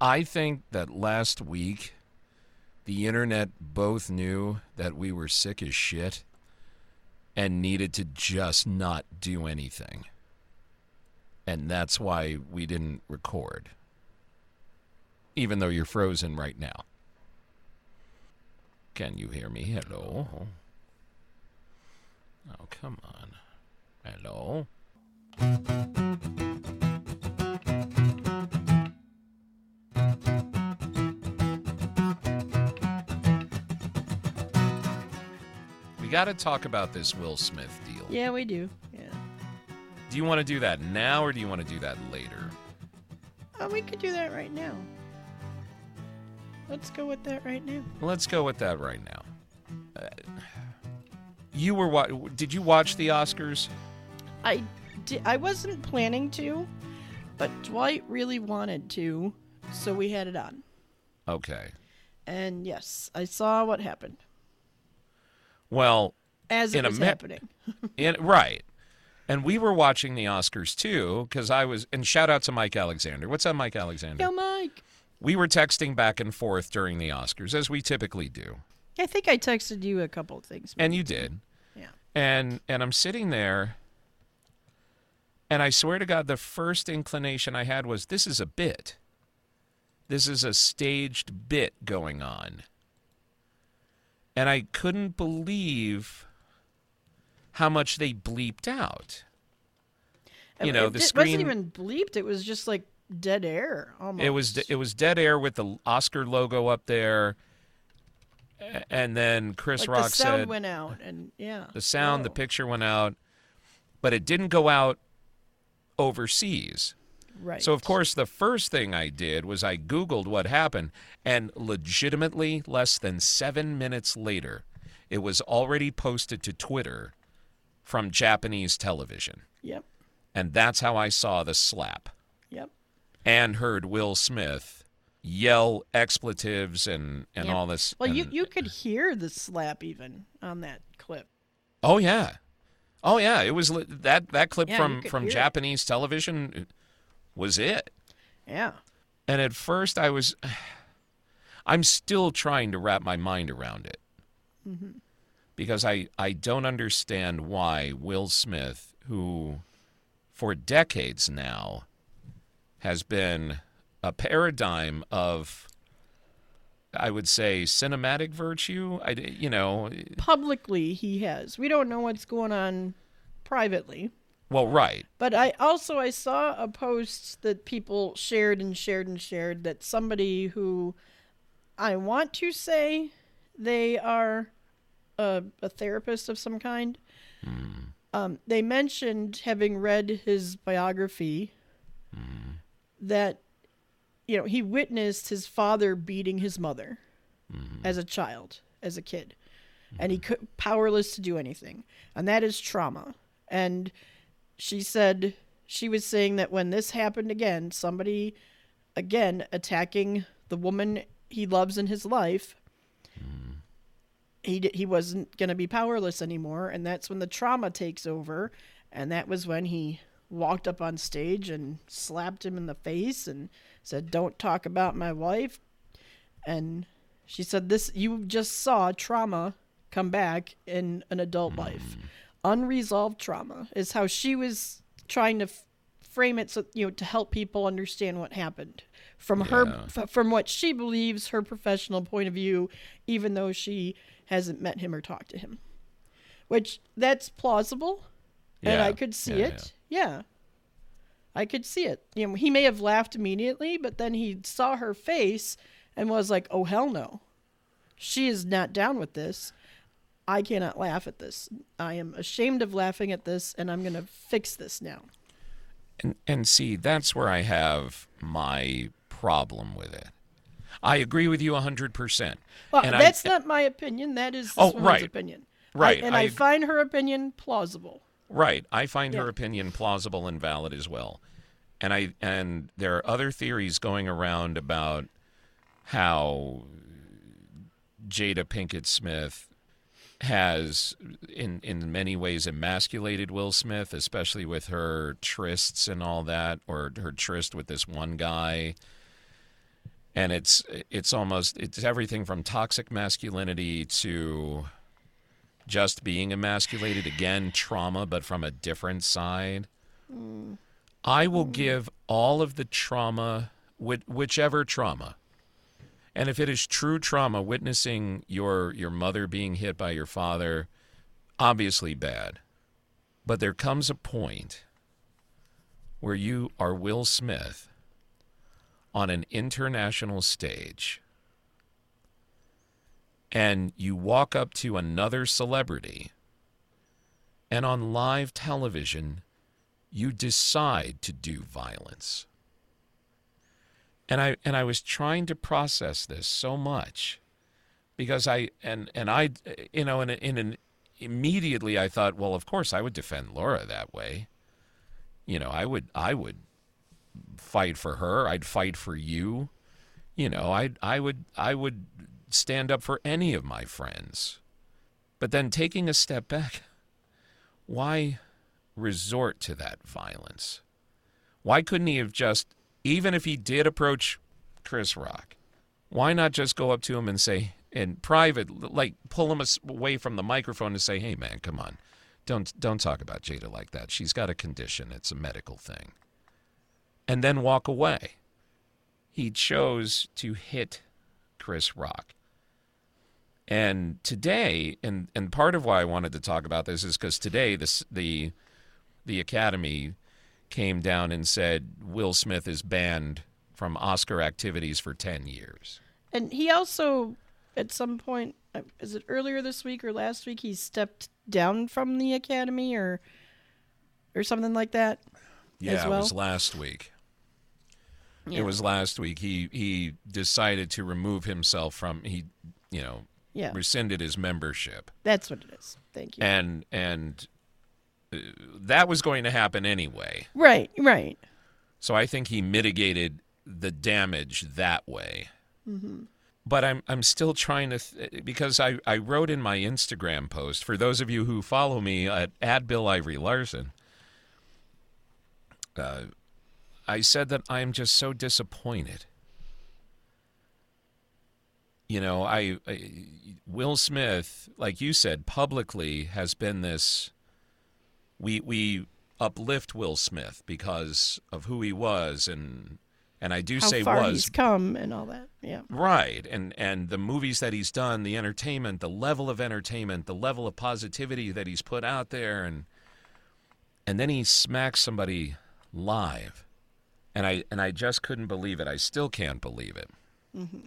I think that last week, the internet both knew that we were sick as shit and needed to just not do anything. And that's why we didn't record. Even though you're frozen right now. Can you hear me? Hello? Oh, come on. Hello? We got to talk about this Will Smith deal. Yeah, we do. Yeah. Do you want to do that now or do you want to do that later? Oh, we could do that right now. Let's go with that right now. Let's go with that right now. Uh, you were wa- did you watch the Oscars? I di- I wasn't planning to, but Dwight really wanted to, so we had it on. Okay. And yes, I saw what happened Well, as it In a was happening. in, right. And we were watching the Oscars too because I was and shout out to Mike Alexander. What's up Mike Alexander? Yo, Mike. We were texting back and forth during the Oscars as we typically do. I think I texted you a couple of things. And you did. Yeah. And and I'm sitting there and I swear to God the first inclination I had was this is a bit. This is a staged bit going on. And I couldn't believe how much they bleeped out. You know, it, the it screen wasn't even bleeped. It was just like dead air almost. it was it was dead air with the Oscar logo up there. And then Chris like Rock the sound said went out, and yeah, the sound, the oh. picture went out, but it didn't go out overseas. Right. So of course the first thing I did was I googled what happened and legitimately less than 7 minutes later it was already posted to Twitter from Japanese television. Yep. And that's how I saw the slap Yep. and heard Will Smith yell expletives and and Yep. all this. Well, you and- you could hear the slap even on that clip. Oh yeah, oh yeah. It was that that clip Yeah, from from hear it. Japanese television was it. Yeah. And at first I was, I'm still trying to wrap my mind around it Mm-hmm. because I I don't understand why Will Smith, who for decades now has been a paradigm of I would say cinematic virtue. I, you know Publicly, he has. We don't know what's going on privately. Well right But I also I saw a post that people shared and shared and shared that somebody who I want to say they are a, a therapist of some kind. Hmm. Um, they mentioned having read his biography hmm. that you know he witnessed his father beating his mother hmm. as a child, as a kid, and he could powerless to do anything, and that is trauma. And she said she was saying that when this happened again, somebody again attacking the woman he loves in his life, he di- he wasn't going to be powerless anymore, and that's when the trauma takes over, and that was when he walked up on stage and slapped him in the face and said, "Don't talk about my wife." And she said, "This you just saw trauma come back in an adult hmm. life. Unresolved trauma is how she was trying to f- frame it so you know to help people understand what happened. From her f- from what she believes her professional point of view even though she hasn't met him or talked to him. Which that's plausible and i could see Yeah, it. yeah. i could see it. You know he may have laughed immediately but then he saw her face and was like oh hell no. She is not down with this i cannot laugh at this i am ashamed of laughing at this and i'm going to fix this now And, and see, that's where I have my problem with it. I agree with you 100%. Well, and that's I, not my opinion. That is oh, this Oh, woman's right. opinion. Right, I, and I I, find her opinion plausible. Right. I find her opinion plausible and valid as well. And I and there are other theories going around about how Jada Pinkett Smith has in in many ways emasculated Will Smith, especially with her trysts and all that, or her tryst with this one guy. and it's it's almost it's everything from toxic masculinity to just being emasculated. Again trauma but from a different side. Mm. I will give all of the trauma whi- whichever trauma and if it is true trauma witnessing your your mother being hit by your father obviously bad. But there comes a point where you are will smith on an international stage. And you walk up to another celebrity and on live television you decide to do violence and i and i was trying to process this so much because i and and i you know in, a, in an immediately i thought well of course i would defend laura that way you know i would i would fight for her. I'd fight for you. You know, I I would I would stand up for any of my friends. But then taking a step back, why resort to that violence? Why couldn't he have just even if he did approach Chris Rock, why not just go up to him and say in private like pull him away from the microphone and say, "Hey man, come on. Don't don't talk about Jada like that. She's got a condition. It's a medical thing." and then walk away. He chose to hit Chris Rock. And today, and, and part of why I wanted to talk about this is because today this, the the Academy came down and said Will Smith is banned from Oscar activities for ten years. And he also, at some point, uh, is it earlier this week or last week, he stepped down from the academy or or something like that. Yeah, well? it was last week. Yeah. It was last week. He he decided to remove himself from he, you know, Yeah, rescinded his membership. that's what it is. Thank you. and and that was going to happen anyway. right, right. So I think he mitigated the damage that way. But I'm I'm still trying to th- because I I wrote in my Instagram post for those of you who follow me at, at Bill Ivory Larson. Uh, I said that I'm just so disappointed. You know, I, I Will Smith, like you said, publicly has been this. We we uplift Will Smith because of who he was, and and I do How say far was he's come and all that. Yeah. Right. And and the movies that he's done, the entertainment, the level of entertainment, the level of positivity that he's put out there and and then he smacks somebody live. And I and I just couldn't believe it. I still can't believe it. Mm-hmm.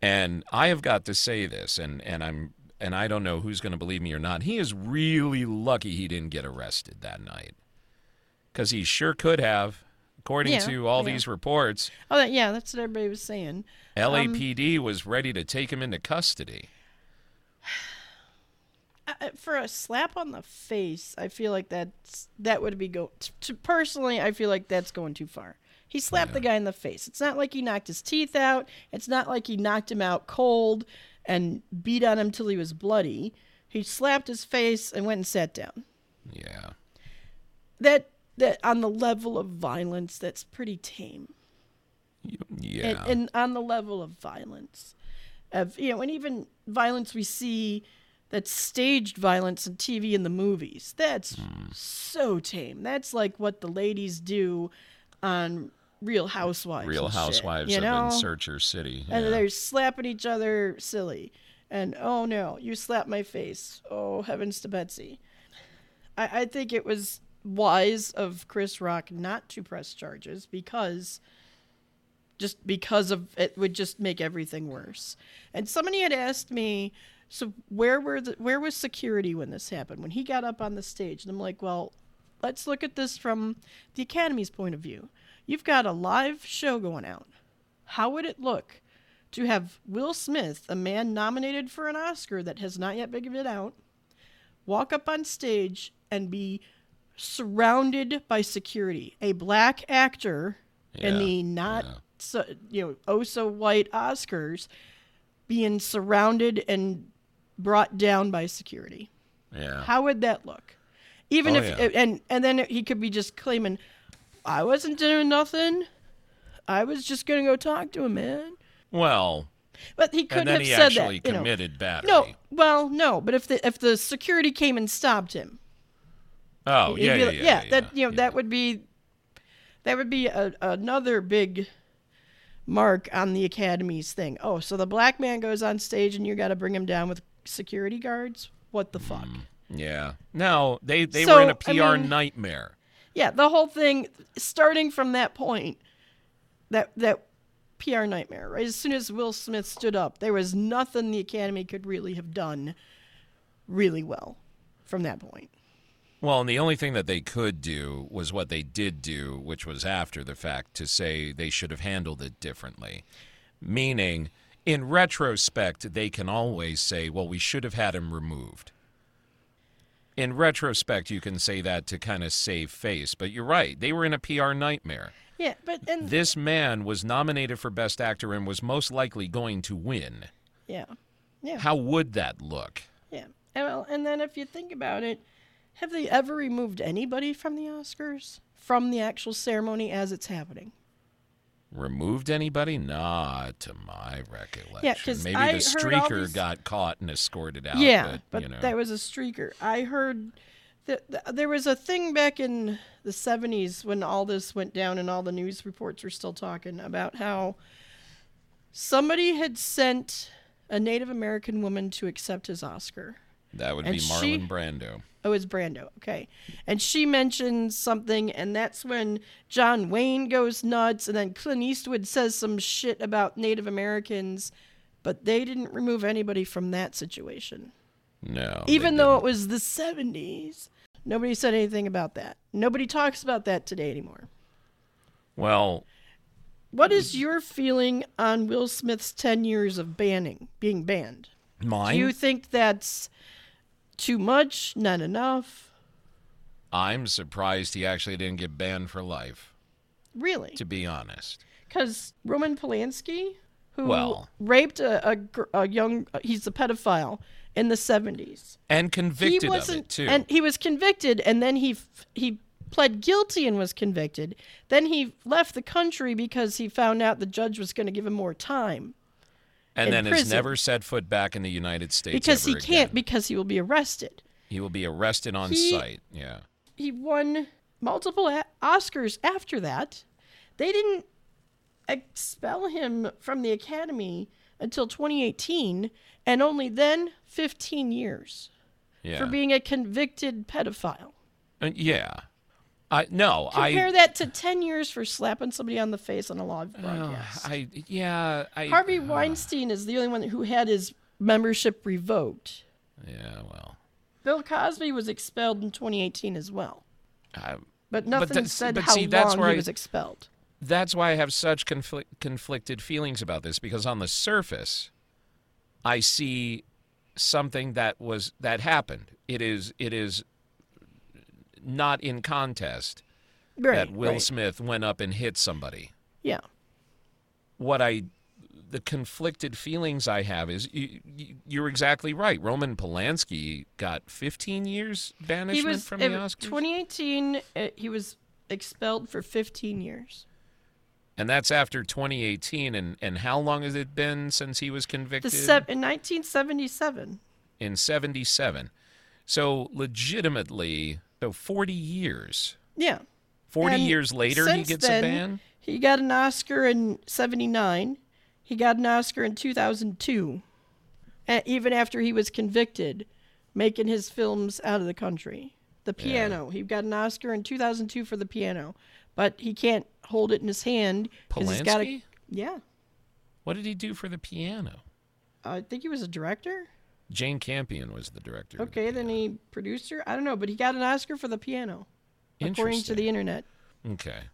And I have got to say this and and I'm and I don't know who's going to believe me or not. He is really lucky he didn't get arrested that night. Cuz he sure could have according Yeah, to all yeah. these reports. Oh, that, yeah. That's what everybody was saying. LAPD was ready to take him into custody. For a slap on the face, I feel like that's that would be go. To, personally, I feel like that's going too far. He slapped the guy in the face. It's not like he knocked his teeth out. It's not like he knocked him out cold and beat on him till he was bloody. He slapped his face and went and sat down. Yeah. That that on the level of violence, that's pretty tame. Yeah. and, and on the level of violence of you know and even violence we see that's staged violence in tv and the movies that's Hmm. so tame that's like what the ladies do on real housewives Real and shit, Housewives you of City. and they're slapping each other silly. And oh no you slapped my face. Oh heavens to betsy. I, I think it was wise of chris rock not to press charges because just because of it would just make everything worse. And somebody had asked me so where were the where was security when this happened? When he got up on the stage and i'm like well let's look at this from the academy's point of view you've got a live show going out how would it look to have Will Smith, a man nominated for an Oscar that has not yet been given out, walk up on stage and be surrounded by security? A black actor in the not yeah. so, you know oh so white Oscars being surrounded and brought down by security. yeah. How would that look? Even Oh, if yeah. and and then he could be just claiming, "I wasn't doing nothing. I was just gonna go talk to him, man. Well, But he could and then have he said actually that. You know. committed battery. No, well, no. But if the if the security came and stopped him, Oh, yeah, be yeah, like- yeah, yeah, that you know yeah. that would be that would be a, another big mark on the academy's thing. Oh, so the black man goes on stage and you got to bring him down with security guards? What the fuck? Mm, yeah. No, they they So, were in a I PR mean- nightmare. Yeah, the whole thing starting from that point, that that PR nightmare. Right as soon as Will Smith stood up, there was nothing the Academy could really have done really well from that point. Well, and the only thing that they could do was what they did do, which was after the fact to say they should have handled it differently. Meaning, in retrospect, they can always say, well, we should have had him removed. In retrospect, you can say that to kind of save face, but you're right. They were in a PR nightmare. Yeah, but and This man was nominated for Best Actor and was most likely going to win. yeah, yeah. How would that look? Yeah. And, well, and then if you think about it, have they ever removed anybody from the Oscars from the actual ceremony as it's happening? Removed anybody? Not to my recollection. Yeah, maybe I the streaker these- got caught and escorted out. yeah, but, but you know. that was a streaker. I heard that there was a thing back in the 70s when all this went down and all the news reports were still talking about how somebody had sent a Native American woman to accept his Oscar. That would and be she- Marlon Brando. Oh, it's Brando. Okay. And she mentions something, and that's when John Wayne goes nuts, and then Clint Eastwood says some shit about Native Americans, but they didn't remove anybody from that situation. No. Even though it was the 70s, nobody said anything about that. Nobody talks about that today anymore. Well, What is your feeling on Will Smith's 10 years of banning, being banned? mine. Do you think that's too much, not enough? I'm surprised he actually didn't get banned for life, Really? to be honest. Because Roman Polanski, who Well- raped a, a, a young, he's a pedophile in the 70s. And convicted of wasn't, it, too. and he was convicted, and then he he pled guilty and was convicted. Then he left the country because he found out the judge was going to give him more time And then has never set foot back in the United States because he can't again. because he will be arrested. He will be arrested on He- sight. Yeah. He won multiple a- Oscars after that. They didn't expel him from the Academy until 2018, and only then 15 years Yeah. for being a convicted pedophile. Uh, yeah. I no, Compare I that to 10 years for slapping somebody on the face on a live uh, broadcast. I yeah, I Harvey Weinstein is the only one who had his membership revoked. Yeah, well. Bill Cosby was expelled in 2018 as well. But nothing that's- said but how see, long he I- was expelled. that's why I have such conflict, conflicted feelings about this because on the surface, I see something that was that happened. It is it is not in contest Right, that Will right. Smith went up and hit somebody. Yeah. What I the conflicted feelings I have is you, you, you're exactly right. Roman Polanski got 15 years banishment was from the Oscars, 2018 uh, he was expelled for 15 years. and that's after 2018. And and how long has it been since he was convicted? se- in 1977. in 77. So legitimately, so 40 years. Yeah. 40 And years later, he gets then, a ban? He got an Oscar in 79. He got an Oscar in 2002. Even after he was convicted, making his films out of the country. The piano. He got an Oscar in 2002 for the piano, but he can't hold it in his hand because he's got Polanski? a Yeah. What did he do for the piano? I think he was a director. Jane Campion was the director. of the Okay, then he producer. I don't know, but he got an Oscar for the piano, according to the internet. Okay.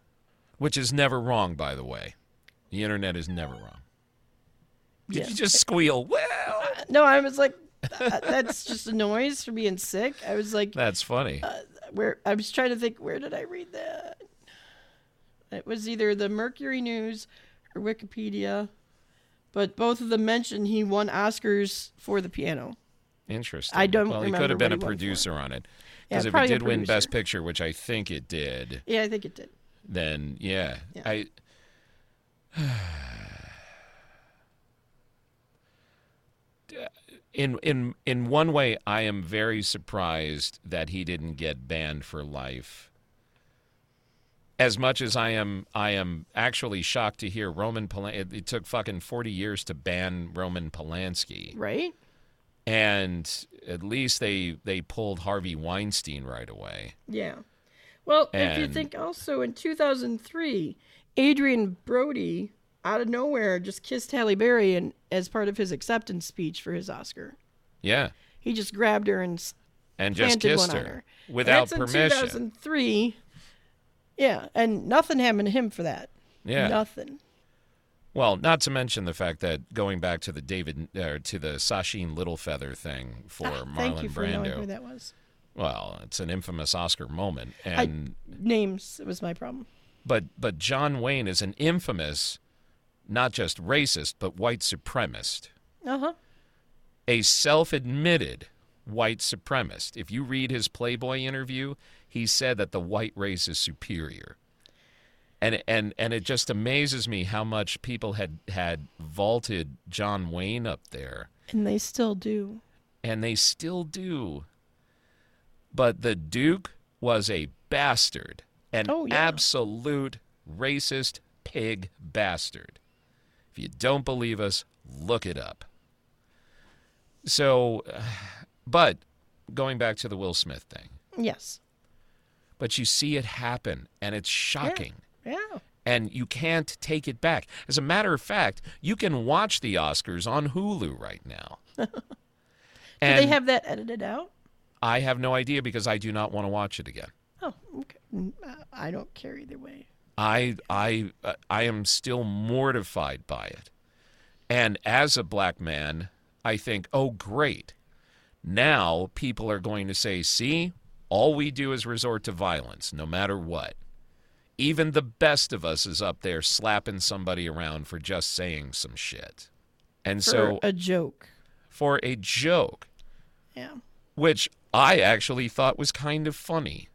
Which is never wrong, by the way. The internet is never wrong. Did Yeah. you just squeal? Well, No, I was like, uh, that's just a noise for being sick. I was like, that's funny. where I was trying to think, where did I read that? It was either the Mercury News or Wikipedia, but both of them mentioned he won Oscars for the piano. Interesting. I don't Well, he could have been a what he won for. producer on it. Yeah, Because if it did win Best. Picture, which I think it did, Yeah, I think it did. then yeah, Yeah. I in in in one way, I am very surprised that he didn't get banned for life. As much as I am, I am actually shocked to hear Roman Polanski. It, it took fucking forty years to ban Roman Polanski, Right? and at least they they pulled Harvey Weinstein right away. Yeah. Well, if you think also in 2003, Adrien Brody out of nowhere just kissed Halle Berry and as part of his acceptance speech for his Oscar. Yeah, He just grabbed her and and just kissed one on her her. without That's in 2003. Yeah, and nothing happened to him for that. Yeah. Nothing. Well, not to mention the fact that going back to the David uh, to the Sacheen Littlefeather thing for Ah, Marlon Thank you for knowing who that was. Well, it's an infamous Oscar moment, and Names was my problem. but but John Wayne is an infamous, not just racist but white supremacist, Uh huh. a self-admitted white supremacist. If you read his Playboy interview, he said that the white race is superior. And, and and it just amazes me how much people had had vaulted John Wayne up there. And they still do. and they still do. But the Duke was a bastard, an Oh, yeah. absolute racist pig bastard. If you don't believe us, look it up. So, but going back to the Will Smith thing, Yes. But you see it happen, and it's shocking. Yeah. And you can't take it back. As a matter of fact, you can watch the Oscars on Hulu right now. Do and they have that edited out? I have no idea because I do not want to watch it again. Oh, okay. Uh, I don't care either way. I I uh, I am still mortified by it. And as a black man, I think, "Oh great. Now people are going to say, "See, all we do is resort to violence no matter what." Even the best of us is up there slapping somebody around for just saying some shit. And For so a joke. for a joke, Yeah. which I actually thought was kind of funny.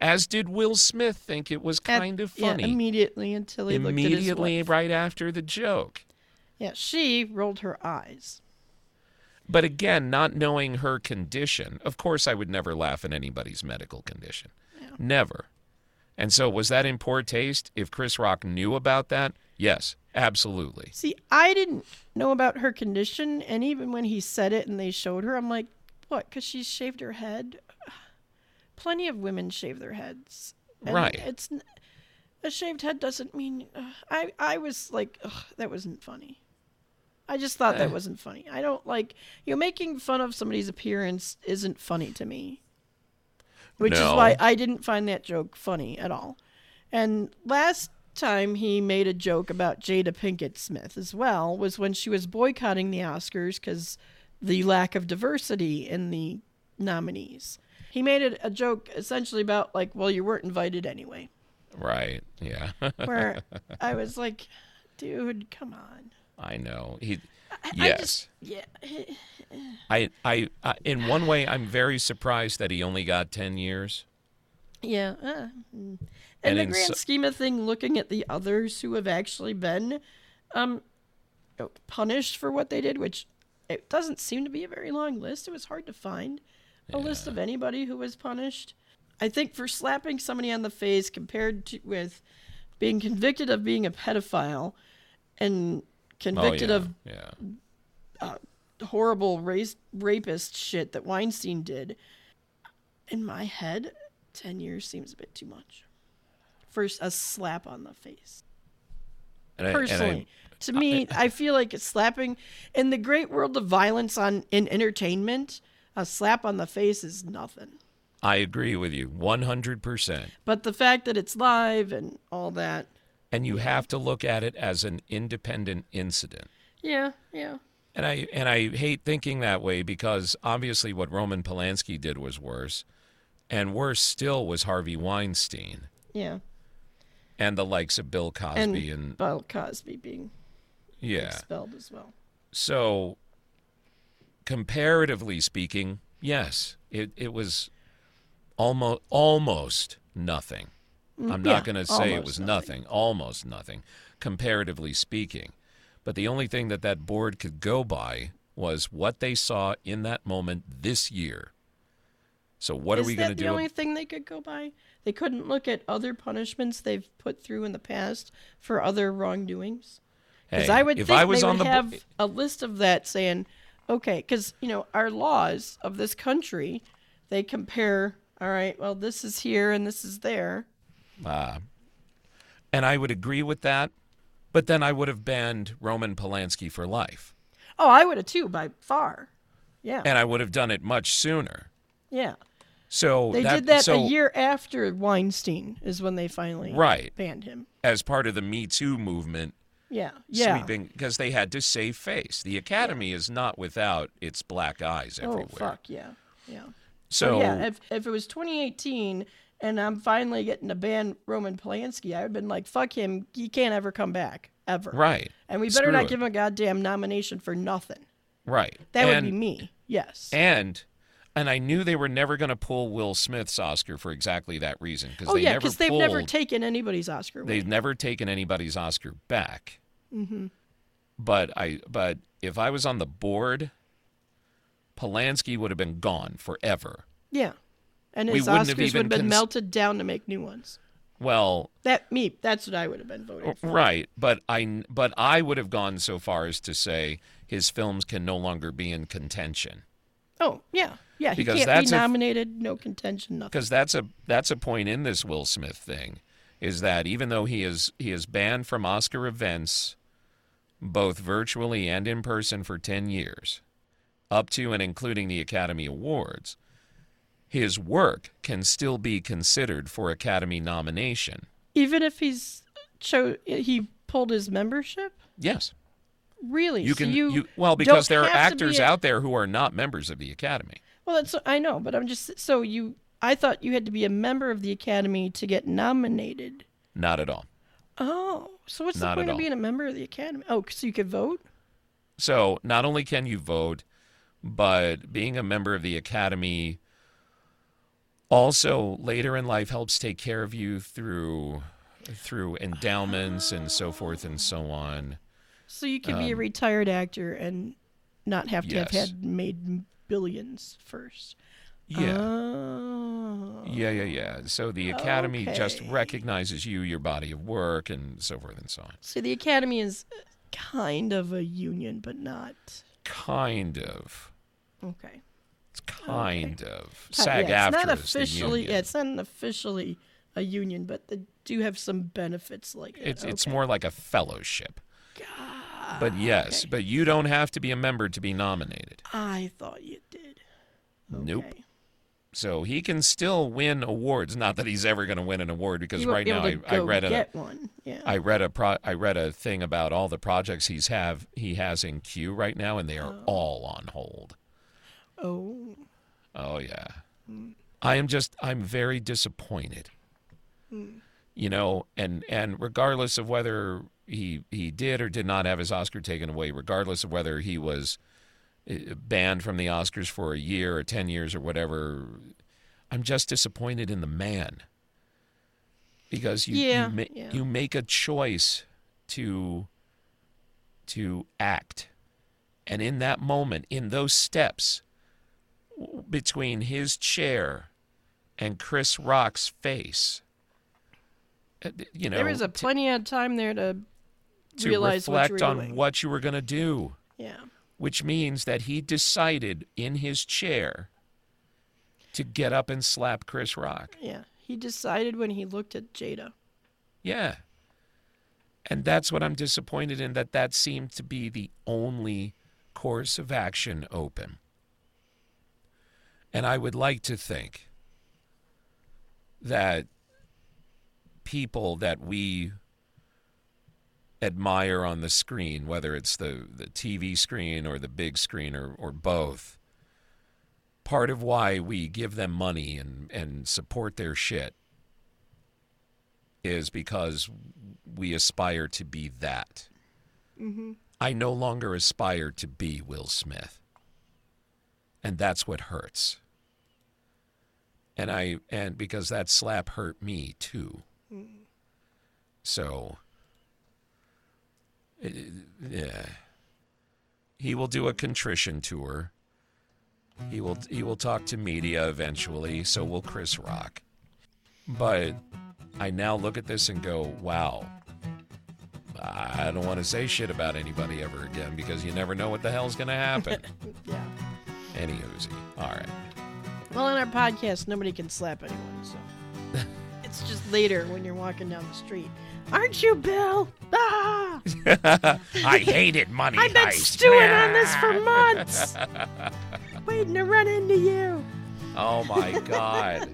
As did Will Smith think it was At- kind of yeah, funny. immediately until he looked at his immediately right after the joke. Yeah, she rolled her eyes. But again, not knowing her condition, of course, I would never laugh at anybody's medical condition. Never. And so, was that in poor taste? If Chris Rock knew about that, yes, absolutely. See, I didn't know about her condition, and even when he said it and they showed her, I'm like, what? Because she's shaved her head? Plenty of women shave their heads. And Right. It's a shaved head doesn't mean. Uh, I I was like, Ugh, that wasn't funny. I just thought Eh. that wasn't funny. I don't like you know making fun of somebody's appearance isn't funny to me. Which is why I didn't find that joke funny at all. And last time he made a joke about Jada Pinkett Smith as well was when she was boycotting the Oscars because the lack of diversity in the nominees. He made it a joke essentially about like, well, you weren't invited anyway. Right. Yeah. Where I was like, dude, come on. I know. He I Yes. just- yeah. I, I I in one way I'm very surprised that he only got 10 years. Yeah. Uh, mm. And the in grand so- scheme of thing, looking at the others who have actually been um, punished for what they did, which it doesn't seem to be a very long list. It was hard to find a list of anybody who was punished. I think for slapping somebody on the face compared to with being convicted of being a pedophile and convicted oh, of yeah. yeah. Uh, horrible race rapist shit that Weinstein did. In my head, ten years seems a bit too much. First, a slap on the face. And I- and I- Personally, to me, I feel like it's slapping in the great world of violence on in entertainment. A slap on the face is nothing. I agree with you 100%. But the fact that it's live and all that, And you have to look at it as an independent incident. yeah, yeah, And I and I hate thinking that way because obviously what Roman Polanski did was worse. And worse still was Harvey Weinstein yeah, and the likes of Bill Cosby and and, Bill Cosby being yeah. expelled as well. So comparatively speaking, yes, it, it was almost almost nothing. Mm, I'm yeah, not going to say it was nothing. nothing, almost nothing, comparatively speaking. But the only thing that that board could go by was what they saw in that moment this year. So what Is are we going to do? the only thing they could go by? They couldn't look at other punishments they've put through in the past for other wrongdoings. Because Hey, I would if think I was they on would the bo- have a list of that saying, okay, because you know our laws of this country, they compare. All right, well this is here and this is there. Uh, and I would agree with that, but then I would have banned Roman Polanski for life. Oh, I would have too, by far. Yeah, And I would have done it much sooner. yeah. So They that, did that so, a year after Weinstein is when they finally Right. banned him. as part of the Me Too movement, Yeah, yeah. sweeping because they had to save face. The Academy is not without its black eyes everywhere. oh everywhere. fuck yeah, yeah. So yeah, if if it was 2018 and I'm finally getting to ban Roman Polanski, I would have been like, fuck him. He can't ever come back ever. right, And we better Screw not it. give him a goddamn nomination for nothing. right. That and, would be me. Yes. And and I knew they were never going to pull Will Smith's Oscar for exactly that reason because oh they yeah, because they've pulled, never taken anybody's Oscar. away. they've never taken anybody's Oscar back. Mm-hmm. But I but if I was on the board, Polanski would have been gone forever. Yeah. And his Oscars would have been cons- melted down to make new ones. Well, That me, that's what I would have been voting for. Right, but I but I would have gone so far as to say his films can no longer be in contention Oh yeah, yeah. He Because can't that's be a- nominated. no contention. Nothing. because that's a that's a point in this Will Smith thing is that even though he is he is banned from Oscar events both virtually and in person for 10 years up to and including the Academy Awards his work can still be considered for Academy nomination. Even if he's cho- he pulled his membership. Yes. Really? You So can you, you, well because there are actors a- out there who are not members of the Academy. Well, that's I know, but I'm just so you. I thought you had to be a member of the Academy to get nominated. Not at all. Oh, so what's Not the point of being a member of the Academy? Oh, so you could vote. So not only can you vote, but being a member of the Academy also later in life helps take care of you through through endowments and so forth and so on. So you could be a retired actor and not have to have Um, had made billions first. Yeah. Oh. yeah, yeah, yeah. So the Academy just recognizes you, your body of work, and so forth and so on. So the Academy is kind of a union, but not. Kind of. Okay. Kind of. Ki- SAG yeah, it's not officially. Yeah, it's not officially a union, but they do have some benefits like that. It's it's more like a fellowship. God. But yes, but you don't have to be a member to be nominated. I thought you did. Nope. So he can still win awards. Not that he's ever going to win an award because You right now I, I read a. Yeah. I read a pro, I read a thing about all the projects he's have he has in queue right now, and they are oh. all on hold. Oh. Oh yeah, I am just I'm very disappointed. You know, and and regardless of whether he he did or did not have his Oscar taken away, regardless of whether he was uh, banned from the Oscars for a year or ten years or whatever, I'm just disappointed in the man because you Yeah, you, ma- yeah. you make a choice to to act, and in that moment, in those steps between his chair and Chris Rock's face. uh, You know, there was a plenty of time there to, to realize reflect were on doing. what you were going to do, Yeah. which means that he decided in his chair to get up and slap Chris Rock. Yeah. He decided when he looked at Jada. Yeah. And that's what I'm disappointed in that that seemed to be the only course of action open. And I would like to think that people that we admire on the screen, whether it's the, the TV screen or the big screen or, or both, part of why we give them money and, and support their shit is because we aspire to be that. Mm-hmm. I no longer aspire to be Will Smith. And that's what hurts. And I and because that slap hurt me too. So, uh, yeah, he will do a contrition tour. He will he will talk to media eventually. So will Chris Rock. But I now look at this and go, wow. I don't want to say shit about anybody ever again because you never know what the hell's going to happen. Yeah. Any Uzi. All right. Well, on our podcast, nobody can slap anyone, so it's just later when you're walking down the street. Aren't you, Bill? Ah! I hated money I've been heist. stewing on this for months, waiting to run into you. Oh my God.